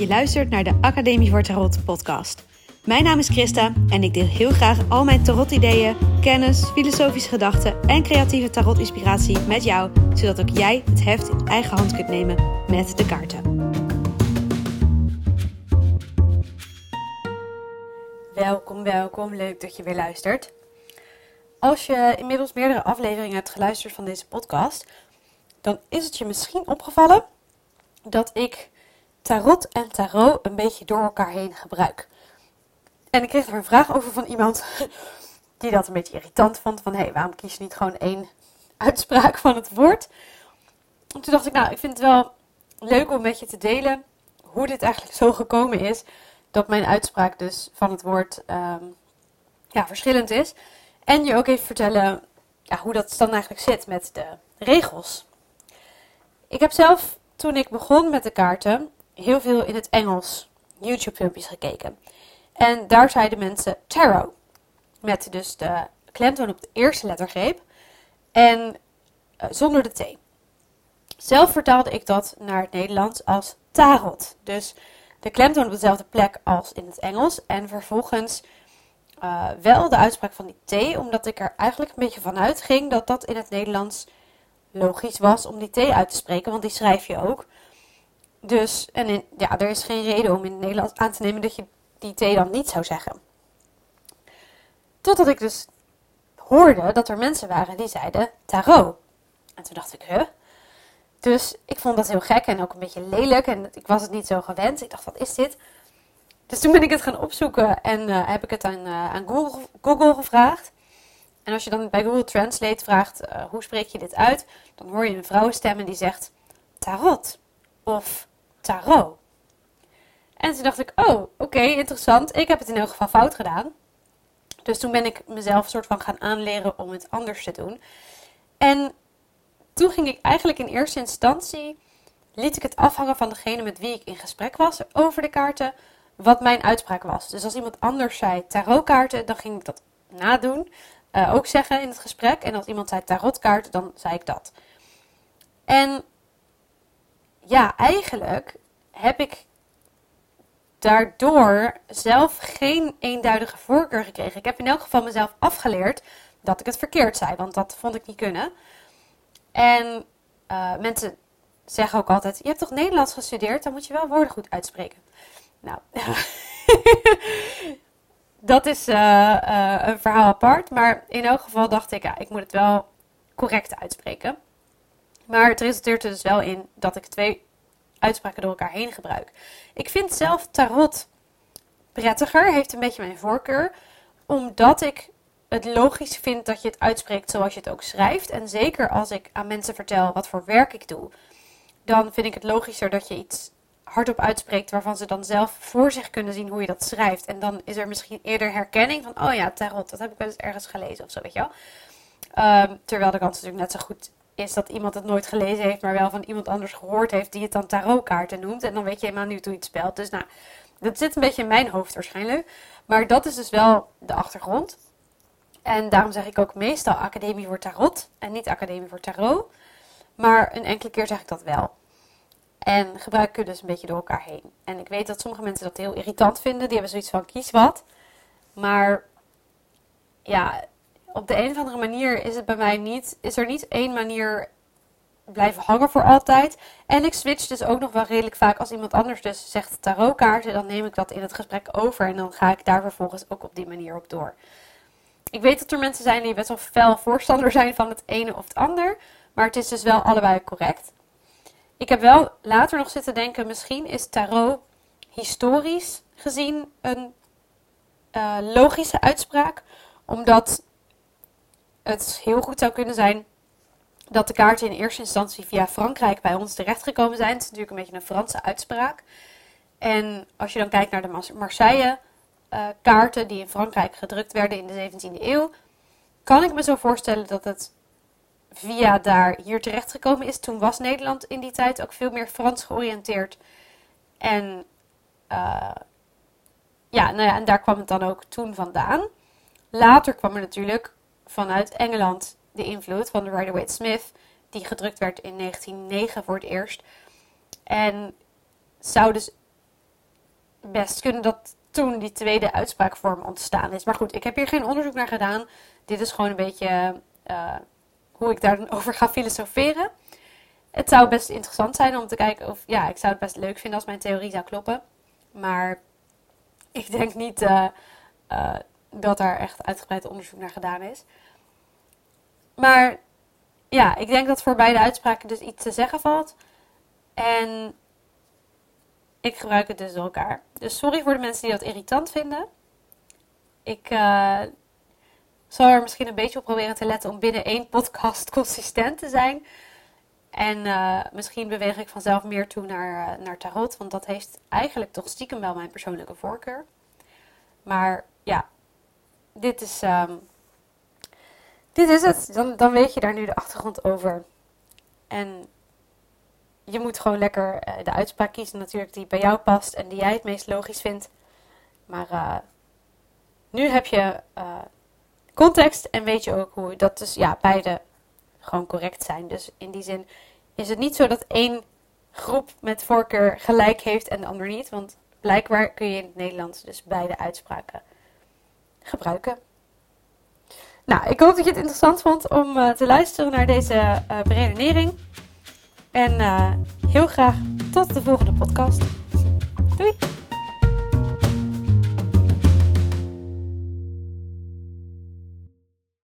Je luistert naar de Academie voor Tarot podcast. Mijn naam is Christa en ik deel heel graag al mijn tarot-ideeën, kennis, filosofische gedachten en creatieve tarot-inspiratie met jou, zodat ook jij het heft in eigen hand kunt nemen met de kaarten. Welkom, welkom. Leuk dat je weer luistert. Als je inmiddels meerdere afleveringen hebt geluisterd van deze podcast, dan is het je misschien opgevallen dat ik tarot en tarot een beetje door elkaar heen gebruik. En ik kreeg er een vraag over van iemand die dat een beetje irritant vond. Van hé, hey, waarom kies je niet gewoon één uitspraak van het woord? En toen dacht ik, nou, ik vind het wel leuk om met je te delen hoe dit eigenlijk zo gekomen is. Dat mijn uitspraak dus van het woord ehm, ja, verschillend is. En je ook even vertellen ja, hoe dat dan eigenlijk zit met de regels. Ik heb zelf, toen ik begon met de kaarten, heel veel in het Engels YouTube-filmpjes gekeken. En daar zeiden mensen tarot. Met dus de klemtoon op de eerste lettergreep. En uh, zonder de T. Zelf vertaalde ik dat naar het Nederlands als tarot. Dus de klemtoon op dezelfde plek als in het Engels. En vervolgens uh, wel de uitspraak van die T. Omdat ik er eigenlijk een beetje vanuit ging dat dat in het Nederlands logisch was om die T uit te spreken. Want die schrijf je ook. Dus, en ja, er is geen reden om in het Nederlands aan te nemen dat je die T dan niet zou zeggen. Totdat ik dus hoorde dat er mensen waren die zeiden tarot. En toen dacht ik, huh? Dus ik vond dat heel gek en ook een beetje lelijk. En ik was het niet zo gewend. Ik dacht, wat is dit? Dus toen ben ik het gaan opzoeken en uh, heb ik het aan, uh, aan Google, gevraagd. En als je dan bij Google Translate vraagt, uh, hoe spreek je dit uit? Dan hoor je een vrouwenstem en die zegt tarot. Of tarot. En toen dacht ik, oh, oké, interessant. Ik heb het in elk geval fout gedaan. Dus toen ben ik mezelf soort van gaan aanleren om het anders te doen. En toen ging ik eigenlijk in eerste instantie, liet ik het afhangen van degene met wie ik in gesprek was over de kaarten, wat mijn uitspraak was. Dus als iemand anders zei tarotkaarten, dan ging ik dat nadoen. Uh, ook zeggen in het gesprek. En als iemand zei tarotkaart, dan zei ik dat. En ja, eigenlijk heb ik daardoor zelf geen eenduidige voorkeur gekregen. Ik heb in elk geval mezelf afgeleerd dat ik het verkeerd zei, want dat vond ik niet kunnen. En uh, mensen zeggen ook altijd: Je hebt toch Nederlands gestudeerd? Dan moet je wel woorden goed uitspreken. Nou, dat is uh, uh, een verhaal apart. Maar in elk geval dacht ik: ja, ik moet het wel correct uitspreken. Maar het resulteert er dus wel in dat ik twee uitspraken door elkaar heen gebruik. Ik vind zelf tarot prettiger, heeft een beetje mijn voorkeur, omdat ik het logisch vind dat je het uitspreekt zoals je het ook schrijft. En zeker als ik aan mensen vertel wat voor werk ik doe, dan vind ik het logischer dat je iets hardop uitspreekt waarvan ze dan zelf voor zich kunnen zien hoe je dat schrijft. En dan is er misschien eerder herkenning van, oh ja, tarot, dat heb ik wel eens ergens gelezen of zo, weet je wel. Um, terwijl de kans natuurlijk net zo goed is dat iemand het nooit gelezen heeft, maar wel van iemand anders gehoord heeft die het dan tarotkaarten noemt. En dan weet je helemaal niet hoe je het spelt. Dus nou, dat zit een beetje in mijn hoofd waarschijnlijk. Maar dat is dus wel de achtergrond. En daarom zeg ik ook meestal Academie voor Tarot en niet Academie voor Tarot. Maar een enkele keer zeg ik dat wel. En gebruik ik dus een beetje door elkaar heen. En ik weet dat sommige mensen dat heel irritant vinden. Die hebben zoiets van kies wat. Maar ja, op de een of andere manier is het bij mij niet, is er niet één manier blijven hangen voor altijd. En ik switch dus ook nog wel redelijk vaak als iemand anders dus zegt tarotkaarten, dan neem ik dat in het gesprek over en dan ga ik daar vervolgens ook op die manier op door. Ik weet dat er mensen zijn die best wel fel voorstander zijn van het ene of het ander, maar het is dus wel allebei correct. Ik heb wel later nog zitten denken, misschien is tarot historisch gezien een uh, logische uitspraak, omdat het heel goed zou kunnen zijn dat de kaarten in eerste instantie via Frankrijk bij ons terechtgekomen zijn. Het is natuurlijk een beetje een Franse uitspraak. En als je dan kijkt naar de Marseille-kaarten die in Frankrijk gedrukt werden in de 17e eeuw, kan ik me zo voorstellen dat het via daar hier terechtgekomen is. Toen was Nederland in die tijd ook veel meer Frans georiënteerd. En uh, ja, nou ja, en daar kwam het dan ook toen vandaan. Later kwam er natuurlijk vanuit Engeland de invloed van de Rider-Waite Smith, die gedrukt werd in 1909 voor het eerst. En zou dus best kunnen dat toen die tweede uitspraakvorm ontstaan is. Maar goed, ik heb hier geen onderzoek naar gedaan. Dit is gewoon een beetje uh, hoe ik daarover ga filosoferen. Het zou best interessant zijn om te kijken of, ja, ik zou het best leuk vinden als mijn theorie zou kloppen. Maar ik denk niet uh, dat daar echt uitgebreid onderzoek naar gedaan is. Maar ja, ik denk dat voor beide uitspraken dus iets te zeggen valt. En ik gebruik het dus door elkaar. Dus sorry voor de mensen die dat irritant vinden. Ik uh, zal er misschien een beetje op proberen te letten om binnen één podcast consistent te zijn. En uh, misschien beweeg ik vanzelf meer toe naar, uh, naar tarot, want dat heeft eigenlijk toch stiekem wel mijn persoonlijke voorkeur. Maar ja, dit is, um, dit is het. Dan, dan weet je daar nu de achtergrond over. En je moet gewoon lekker uh, de uitspraak kiezen natuurlijk die bij jou past en die jij het meest logisch vindt. Maar nu heb je context en weet je ook hoe dat dus ja, beide gewoon correct zijn. Dus in die zin is het niet zo dat één groep met voorkeur gelijk heeft en de ander niet. Want blijkbaar kun je in het Nederlands dus beide uitspraken gebruiken. Nou, ik hoop dat je het interessant vond om uh, te luisteren naar deze uh, beredenering. En uh, heel graag tot de volgende podcast. Doei!